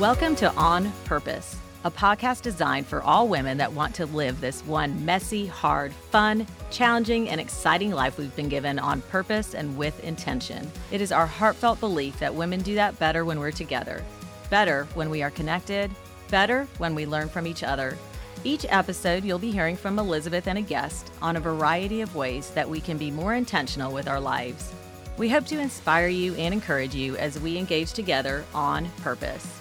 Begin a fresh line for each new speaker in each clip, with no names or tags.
Welcome to On Purpose, a podcast designed for all women that want to live this one messy, hard, fun, challenging, and exciting life we've been given on purpose and with intention. It is our heartfelt belief that women do that better when we're together, better when we are connected, better when we learn from each other. Each episode, you'll be hearing from Elizabeth and a guest on a variety of ways that we can be more intentional with our lives. We hope to inspire you and encourage you as we engage together on purpose.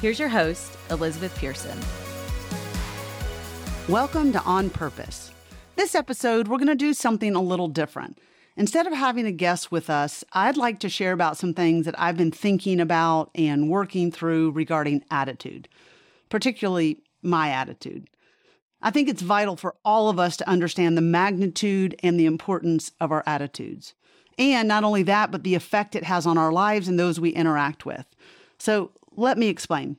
Here's your host, Elizabeth Pehrson.
Welcome to On Purpose. This episode, we're going to do something a little different. Instead of having a guest with us, I'd like to share about some things that I've been thinking about and working through regarding attitude, particularly my attitude. I think it's vital for all of us to understand the magnitude and the importance of our attitudes. And not only that, but the effect it has on our lives and those we interact with. So let me explain.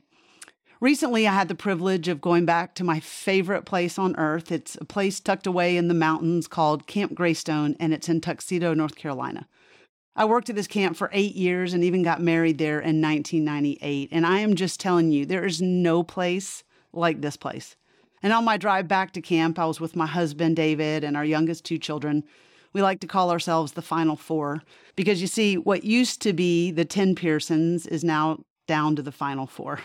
Recently, I had the privilege of going back to my favorite place on earth. It's a place tucked away in the mountains called Camp Greystone, and it's in Tuxedo, North Carolina. I worked at this camp for eight years and even got married there in 1998. And I am just telling you, there is no place like this place. And on my drive back to camp, I was with my husband, David, and our youngest two children. We like to call ourselves the Final Four because you see, what used to be the 10 Pehrsons is now down to the final four.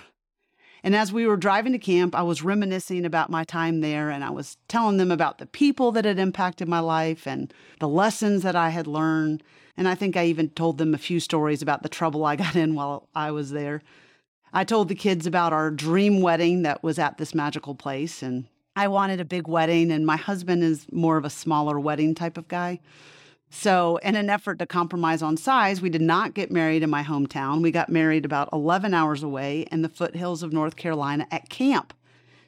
And as we were driving to camp, I was reminiscing about my time there and I was telling them about the people that had impacted my life and the lessons that I had learned. And I think I even told them a few stories about the trouble I got in while I was there. I told the kids about our dream wedding that was at this magical place. And I wanted a big wedding, and my husband is more of a smaller wedding type of guy. So, in an effort to compromise on size, we did not get married in my hometown. We got married about 11 hours away in the foothills of North Carolina at camp.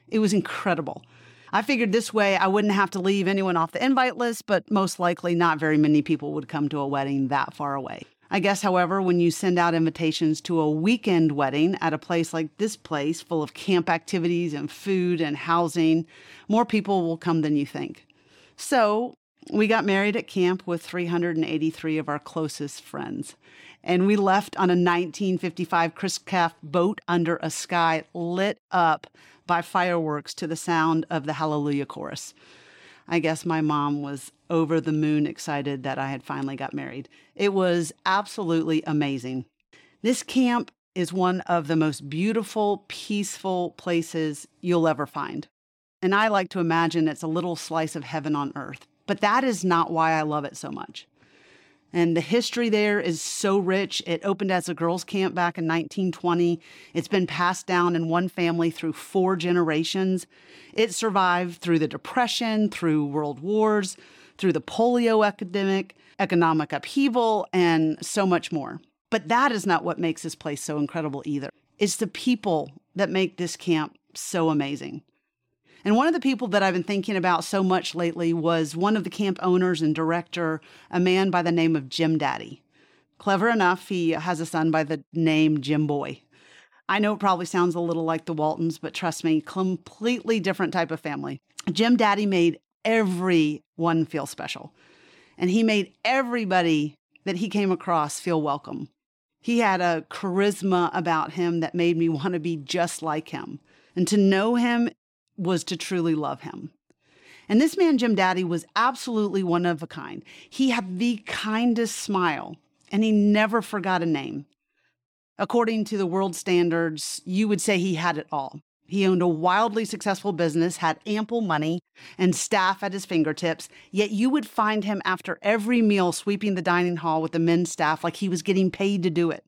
It was incredible. I figured this way I wouldn't have to leave anyone off the invite list, but most likely not very many people would come to a wedding that far away. I guess, however, when you send out invitations to a weekend wedding at a place like this place, full of camp activities and food and housing, more people will come than you think. So we got married at camp with 383 of our closest friends. And we left on a 1955 Chris Craft boat under a sky lit up by fireworks to the sound of the Hallelujah chorus. I guess my mom was over the moon excited that I had finally got married. It was absolutely amazing. This camp is one of the most beautiful, peaceful places you'll ever find. And I like to imagine it's a little slice of heaven on earth but that is not why I love it so much. And the history there is so rich. It opened as a girls' camp back in 1920. It's been passed down in one family through four generations. It survived through the Depression, through world wars, through the polio epidemic, economic upheaval, and so much more. But that is not what makes this place so incredible either. It's the people that make this camp so amazing. And one of the people that I've been thinking about so much lately was one of the camp owners and director, a man by the name of Jim Daddy. Clever enough, he has a son by the name Jim Boy. I know it probably sounds a little like the Waltons, but trust me, completely different type of family. Jim Daddy made everyone feel special, and he made everybody that he came across feel welcome. He had a charisma about him that made me want to be just like him. And to know him was to truly love him. And this man, Jim Daddy, was absolutely one of a kind. He had the kindest smile, and he never forgot a name. According to the world standards, you would say he had it all. He owned a wildly successful business, had ample money, and staff at his fingertips, yet you would find him after every meal sweeping the dining hall with the men's staff like he was getting paid to do it.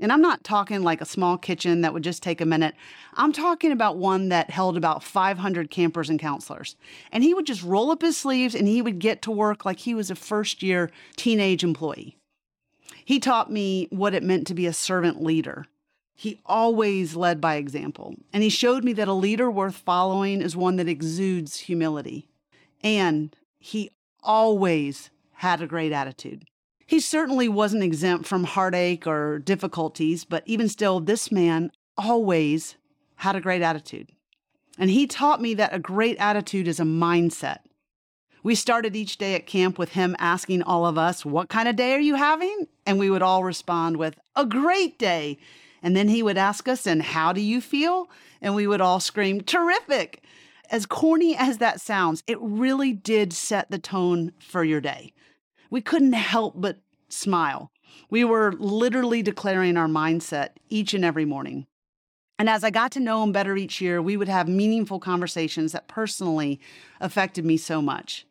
And I'm not talking like a small kitchen that would just take a minute. I'm talking about one that held about 500 campers and counselors. And he would just roll up his sleeves and he would get to work like he was a first year teenage employee. He taught me what it meant to be a servant leader. He always led by example. And he showed me that a leader worth following is one that exudes humility. And he always had a great attitude. He certainly wasn't exempt from heartache or difficulties, but even still, this man always had a great attitude. And he taught me that a great attitude is a mindset. We started each day at camp with him asking all of us, What kind of day are you having? And we would all respond with, A great day. And then he would ask us, And how do you feel? And we would all scream, Terrific. As corny as that sounds, it really did set the tone for your day. We couldn't help but smile. We were literally declaring our mindset each and every morning. And as I got to know him better each year, we would have meaningful conversations that personally affected me so much.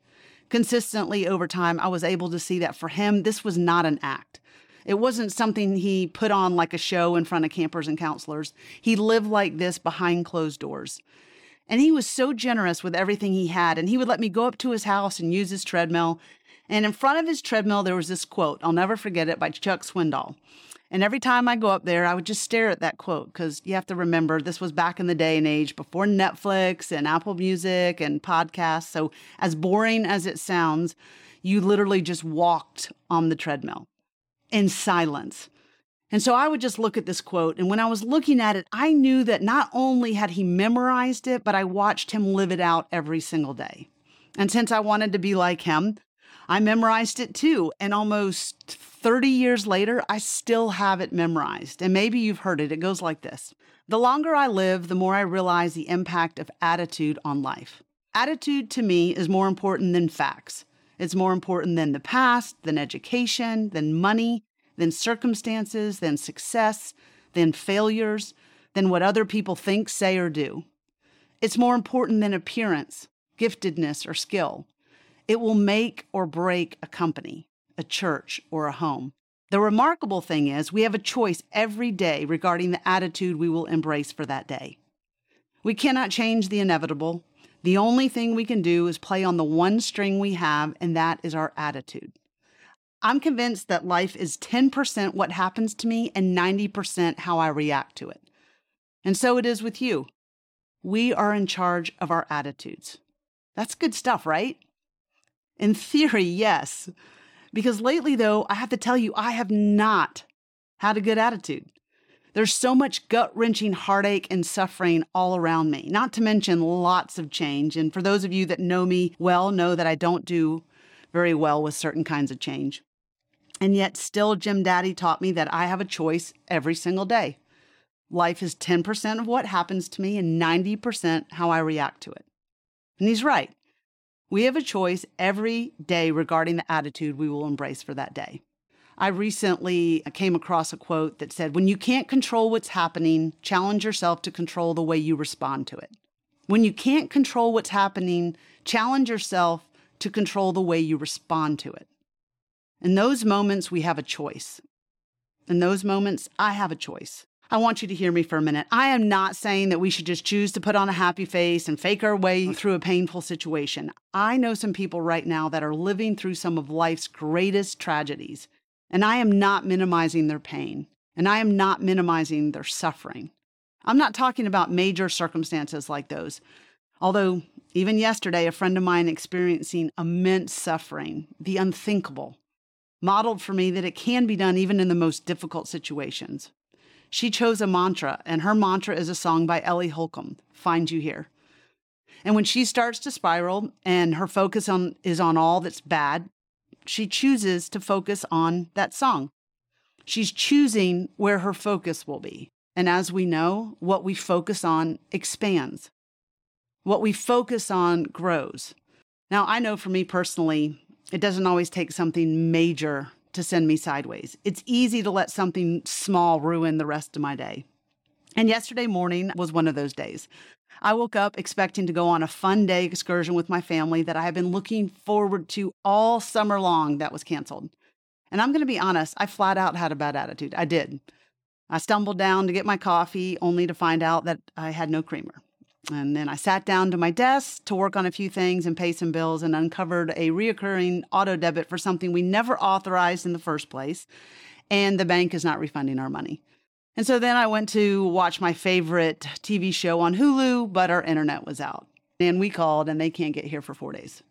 Consistently over time, I was able to see that for him, this was not an act. It wasn't something he put on like a show in front of campers and counselors. He lived like this behind closed doors. And he was so generous with everything he had. And he would let me go up to his house and use his treadmill. And in front of his treadmill, there was this quote. I'll never forget it by Chuck Swindoll. And every time I go up there, I would just stare at that quote because you have to remember this was back in the day and age before Netflix and Apple Music and podcasts. So, as boring as it sounds, you literally just walked on the treadmill in silence. And so I would just look at this quote. And when I was looking at it, I knew that not only had he memorized it, but I watched him live it out every single day. And since I wanted to be like him, I memorized it too. And almost 30 years later, I still have it memorized. And maybe you've heard it. It goes like this The longer I live, the more I realize the impact of attitude on life. Attitude to me is more important than facts. It's more important than the past, than education, than money, than circumstances, than success, than failures, than what other people think, say, or do. It's more important than appearance, giftedness, or skill. It will make or break a company, a church, or a home. The remarkable thing is, we have a choice every day regarding the attitude we will embrace for that day. We cannot change the inevitable. The only thing we can do is play on the one string we have, and that is our attitude. I'm convinced that life is 10% what happens to me and 90% how I react to it. And so it is with you. We are in charge of our attitudes. That's good stuff, right? In theory, yes. Because lately, though, I have to tell you, I have not had a good attitude. There's so much gut wrenching heartache and suffering all around me, not to mention lots of change. And for those of you that know me well, know that I don't do very well with certain kinds of change. And yet, still, Jim Daddy taught me that I have a choice every single day. Life is 10% of what happens to me and 90% how I react to it. And he's right. We have a choice every day regarding the attitude we will embrace for that day. I recently came across a quote that said, When you can't control what's happening, challenge yourself to control the way you respond to it. When you can't control what's happening, challenge yourself to control the way you respond to it. In those moments, we have a choice. In those moments, I have a choice. I want you to hear me for a minute. I am not saying that we should just choose to put on a happy face and fake our way mm. through a painful situation. I know some people right now that are living through some of life's greatest tragedies, and I am not minimizing their pain, and I am not minimizing their suffering. I'm not talking about major circumstances like those. Although, even yesterday, a friend of mine experiencing immense suffering, the unthinkable, modeled for me that it can be done even in the most difficult situations. She chose a mantra, and her mantra is a song by Ellie Holcomb, Find You Here. And when she starts to spiral and her focus on is on all that's bad, she chooses to focus on that song. She's choosing where her focus will be. And as we know, what we focus on expands. What we focus on grows. Now, I know for me personally, it doesn't always take something major to send me sideways. It's easy to let something small ruin the rest of my day. And yesterday morning was one of those days. I woke up expecting to go on a fun day excursion with my family that I have been looking forward to all summer long that was canceled. And I'm going to be honest, I flat out had a bad attitude. I did. I stumbled down to get my coffee only to find out that I had no creamer. And then I sat down to my desk to work on a few things and pay some bills and uncovered a reoccurring auto debit for something we never authorized in the first place. And the bank is not refunding our money. And so then I went to watch my favorite TV show on Hulu, but our internet was out. And we called and they can't get here for four days.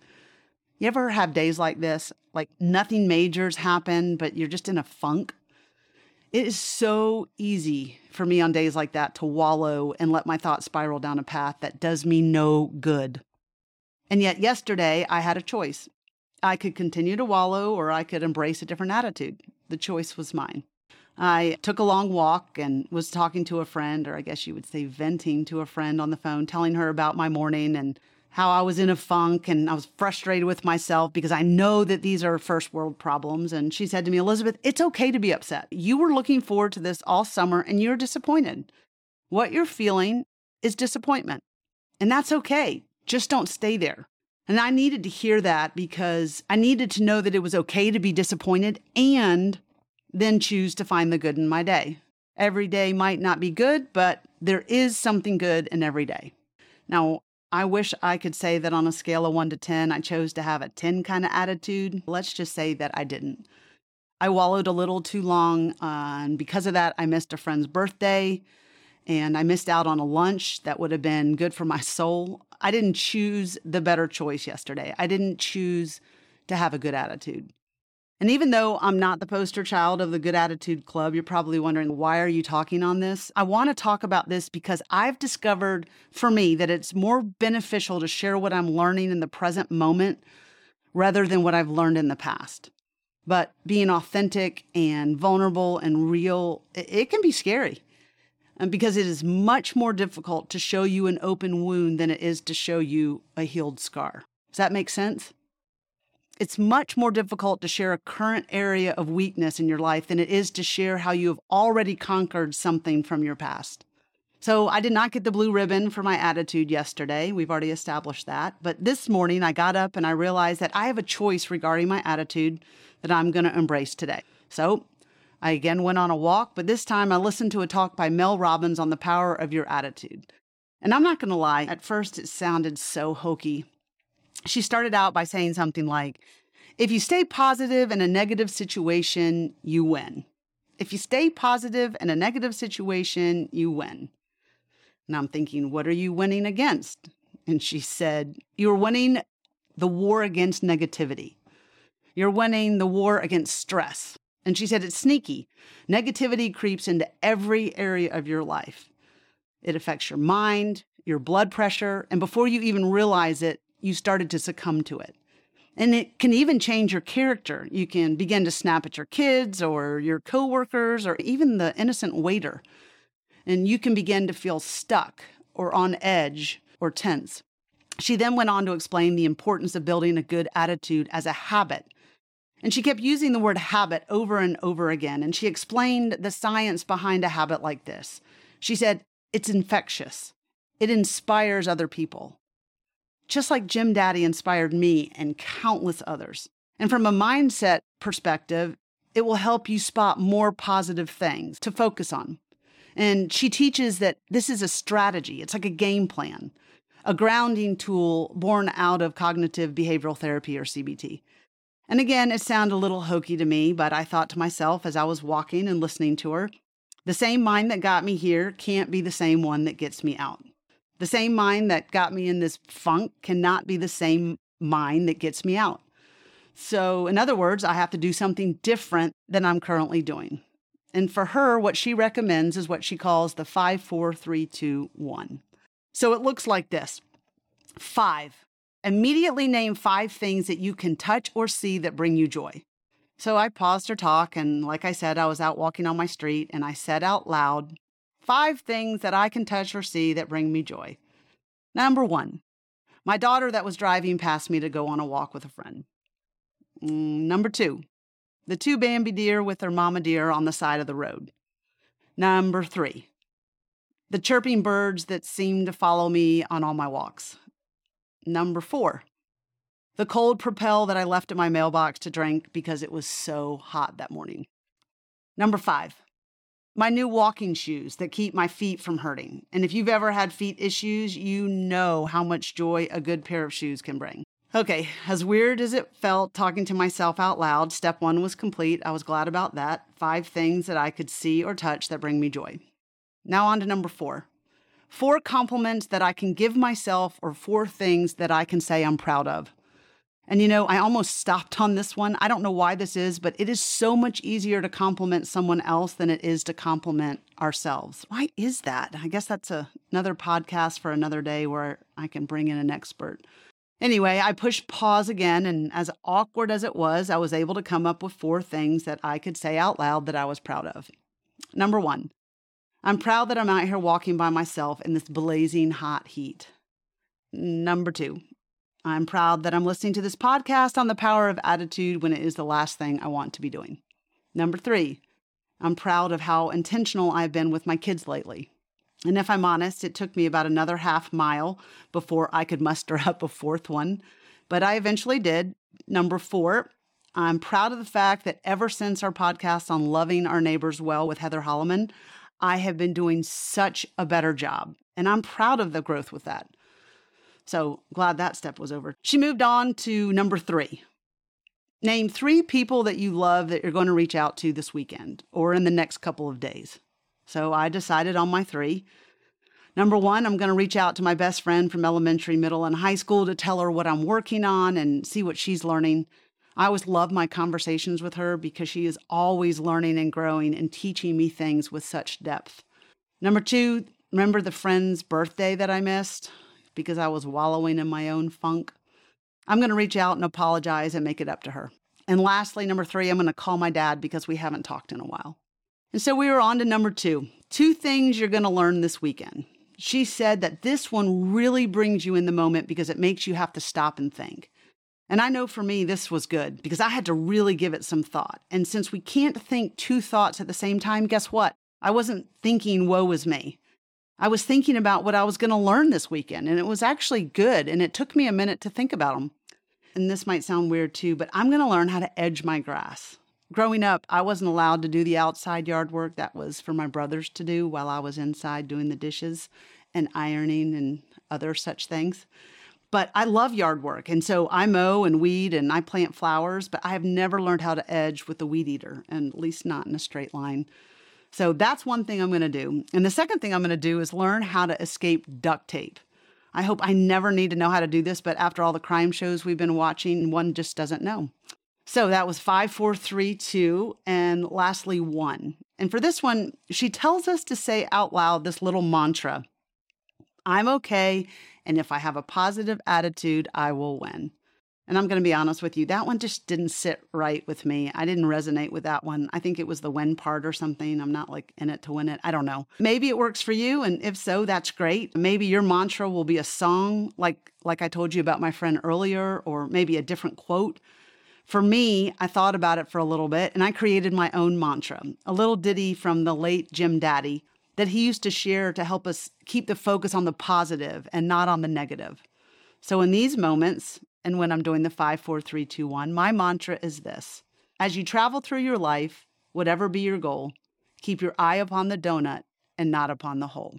You ever have days like this? Like nothing majors happen, but you're just in a funk? It is so easy for me on days like that to wallow and let my thoughts spiral down a path that does me no good. And yet, yesterday, I had a choice. I could continue to wallow or I could embrace a different attitude. The choice was mine. I took a long walk and was talking to a friend, or I guess you would say venting to a friend on the phone, telling her about my morning and how I was in a funk and I was frustrated with myself because I know that these are first world problems. And she said to me, Elizabeth, it's okay to be upset. You were looking forward to this all summer and you're disappointed. What you're feeling is disappointment. And that's okay. Just don't stay there. And I needed to hear that because I needed to know that it was okay to be disappointed and then choose to find the good in my day. Every day might not be good, but there is something good in every day. Now, I wish I could say that on a scale of one to 10, I chose to have a 10 kind of attitude. Let's just say that I didn't. I wallowed a little too long, uh, and because of that, I missed a friend's birthday and I missed out on a lunch that would have been good for my soul. I didn't choose the better choice yesterday. I didn't choose to have a good attitude. And even though I'm not the poster child of the Good Attitude Club, you're probably wondering, why are you talking on this? I want to talk about this because I've discovered for me that it's more beneficial to share what I'm learning in the present moment rather than what I've learned in the past. But being authentic and vulnerable and real, it can be scary. Um, because it is much more difficult to show you an open wound than it is to show you a healed scar. Does that make sense? It's much more difficult to share a current area of weakness in your life than it is to share how you have already conquered something from your past. So, I did not get the blue ribbon for my attitude yesterday. We've already established that. But this morning, I got up and I realized that I have a choice regarding my attitude that I'm going to embrace today. So, I again went on a walk, but this time I listened to a talk by Mel Robbins on the power of your attitude. And I'm not going to lie, at first it sounded so hokey she started out by saying something like, if you stay positive in a negative situation, you win. If you stay positive in a negative situation, you win. And I'm thinking, what are you winning against? And she said, You're winning the war against negativity. You're winning the war against stress. And she said, It's sneaky. Negativity creeps into every area of your life. It affects your mind, your blood pressure, and before you even realize it, you started to succumb to it. And it can even change your character. You can begin to snap at your kids or your coworkers or even the innocent waiter. And you can begin to feel stuck or on edge or tense. She then went on to explain the importance of building a good attitude as a habit. And she kept using the word habit over and over again. And she explained the science behind a habit like this. She said, it's infectious, it inspires other people just like Jim Daddy inspired me and countless others. And from a mindset perspective, it will help you spot more positive things to focus on. And she teaches that this is a strategy, it's like a game plan, a grounding tool born out of cognitive behavioral therapy or CBT. And again, it sounded a little hokey to me, but I thought to myself as I was walking and listening to her, the same mind that got me here can't be the same one that gets me out. The same mind that got me in this funk cannot be the same mind that gets me out. So, in other words, I have to do something different than I'm currently doing. And for her, what she recommends is what she calls the 5 4 3 2 1. So it looks like this five, immediately name five things that you can touch or see that bring you joy. So I paused her talk, and like I said, I was out walking on my street, and I said out loud, Five things that I can touch or see that bring me joy. Number one, my daughter that was driving past me to go on a walk with a friend. Mm, number two, the two Bambi deer with their mama deer on the side of the road. Number three, the chirping birds that seem to follow me on all my walks. Number four, the cold propel that I left at my mailbox to drink because it was so hot that morning. Number five, my new walking shoes that keep my feet from hurting. And if you've ever had feet issues, you know how much joy a good pair of shoes can bring. Okay, as weird as it felt talking to myself out loud, step one was complete. I was glad about that. Five things that I could see or touch that bring me joy. Now on to number four. Four compliments that I can give myself, or four things that I can say I'm proud of. And you know, I almost stopped on this one. I don't know why this is, but it is so much easier to compliment someone else than it is to compliment ourselves. Why is that? I guess that's a, another podcast for another day where I can bring in an expert. Anyway, I pushed pause again, and as awkward as it was, I was able to come up with four things that I could say out loud that I was proud of. Number one, I'm proud that I'm out here walking by myself in this blazing hot heat. Number two, I'm proud that I'm listening to this podcast on the power of attitude when it is the last thing I want to be doing. Number three, I'm proud of how intentional I've been with my kids lately. And if I'm honest, it took me about another half mile before I could muster up a fourth one, but I eventually did. Number four, I'm proud of the fact that ever since our podcast on loving our neighbors well with Heather Holleman, I have been doing such a better job. And I'm proud of the growth with that. So glad that step was over. She moved on to number three. Name three people that you love that you're going to reach out to this weekend or in the next couple of days. So I decided on my three. Number one, I'm going to reach out to my best friend from elementary, middle, and high school to tell her what I'm working on and see what she's learning. I always love my conversations with her because she is always learning and growing and teaching me things with such depth. Number two, remember the friend's birthday that I missed because I was wallowing in my own funk? I'm going to reach out and apologize and make it up to her. And lastly, number three, I'm going to call my dad because we haven't talked in a while. And so we were on to number two two things you're going to learn this weekend. She said that this one really brings you in the moment because it makes you have to stop and think. And I know for me, this was good because I had to really give it some thought. And since we can't think two thoughts at the same time, guess what? I wasn't thinking, woe is me. I was thinking about what I was going to learn this weekend, and it was actually good. And it took me a minute to think about them. And this might sound weird too, but I'm going to learn how to edge my grass growing up, I wasn't allowed to do the outside yard work. That was for my brothers to do while I was inside doing the dishes and ironing and other such things. But I love yard work. And so I mow and weed and I plant flowers, but I have never learned how to edge with a weed eater, and at least not in a straight line. So that's one thing I'm going to do. And the second thing I'm going to do is learn how to escape duct tape. I hope I never need to know how to do this, but after all the crime shows we've been watching, one just doesn't know. So that was five, four, three, two, and lastly, one. And for this one, she tells us to say out loud this little mantra I'm okay. And if I have a positive attitude, I will win. And I'm going to be honest with you, that one just didn't sit right with me. I didn't resonate with that one. I think it was the win part or something. I'm not like in it to win it. I don't know. Maybe it works for you and if so, that's great. Maybe your mantra will be a song like like I told you about my friend earlier or maybe a different quote. For me, I thought about it for a little bit and I created my own mantra, a little ditty from the late Jim Daddy that he used to share to help us keep the focus on the positive and not on the negative. So in these moments, and when I'm doing the five, four, three, two, one, my mantra is this. As you travel through your life, whatever be your goal, keep your eye upon the donut and not upon the hole.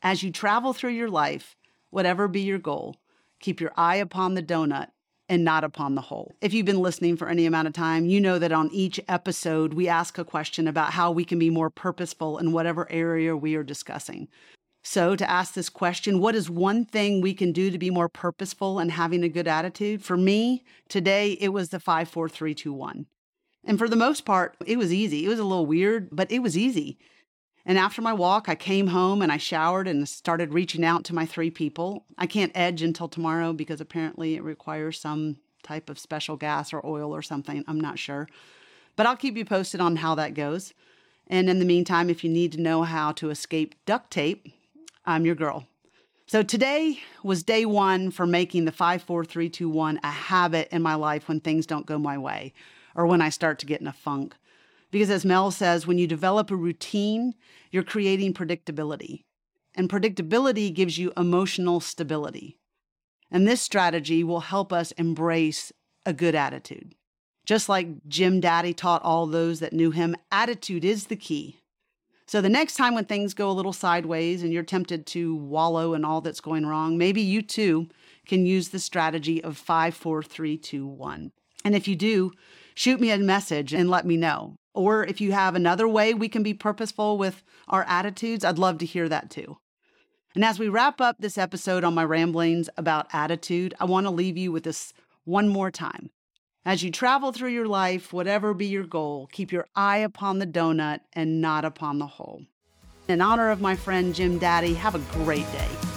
As you travel through your life, whatever be your goal, keep your eye upon the donut and not upon the hole. If you've been listening for any amount of time, you know that on each episode, we ask a question about how we can be more purposeful in whatever area we are discussing. So, to ask this question, what is one thing we can do to be more purposeful and having a good attitude? For me, today it was the 54321. And for the most part, it was easy. It was a little weird, but it was easy. And after my walk, I came home and I showered and started reaching out to my three people. I can't edge until tomorrow because apparently it requires some type of special gas or oil or something. I'm not sure. But I'll keep you posted on how that goes. And in the meantime, if you need to know how to escape duct tape, I'm your girl. So today was day one for making the 54321 a habit in my life when things don't go my way or when I start to get in a funk. Because as Mel says, when you develop a routine, you're creating predictability. And predictability gives you emotional stability. And this strategy will help us embrace a good attitude. Just like Jim Daddy taught all those that knew him, attitude is the key. So the next time when things go a little sideways and you're tempted to wallow in all that's going wrong, maybe you too can use the strategy of five, four, three, two, one. And if you do, shoot me a message and let me know. Or if you have another way we can be purposeful with our attitudes, I'd love to hear that too. And as we wrap up this episode on my ramblings about attitude, I want to leave you with this one more time. As you travel through your life, whatever be your goal, keep your eye upon the donut and not upon the hole. In honor of my friend Jim Daddy, have a great day.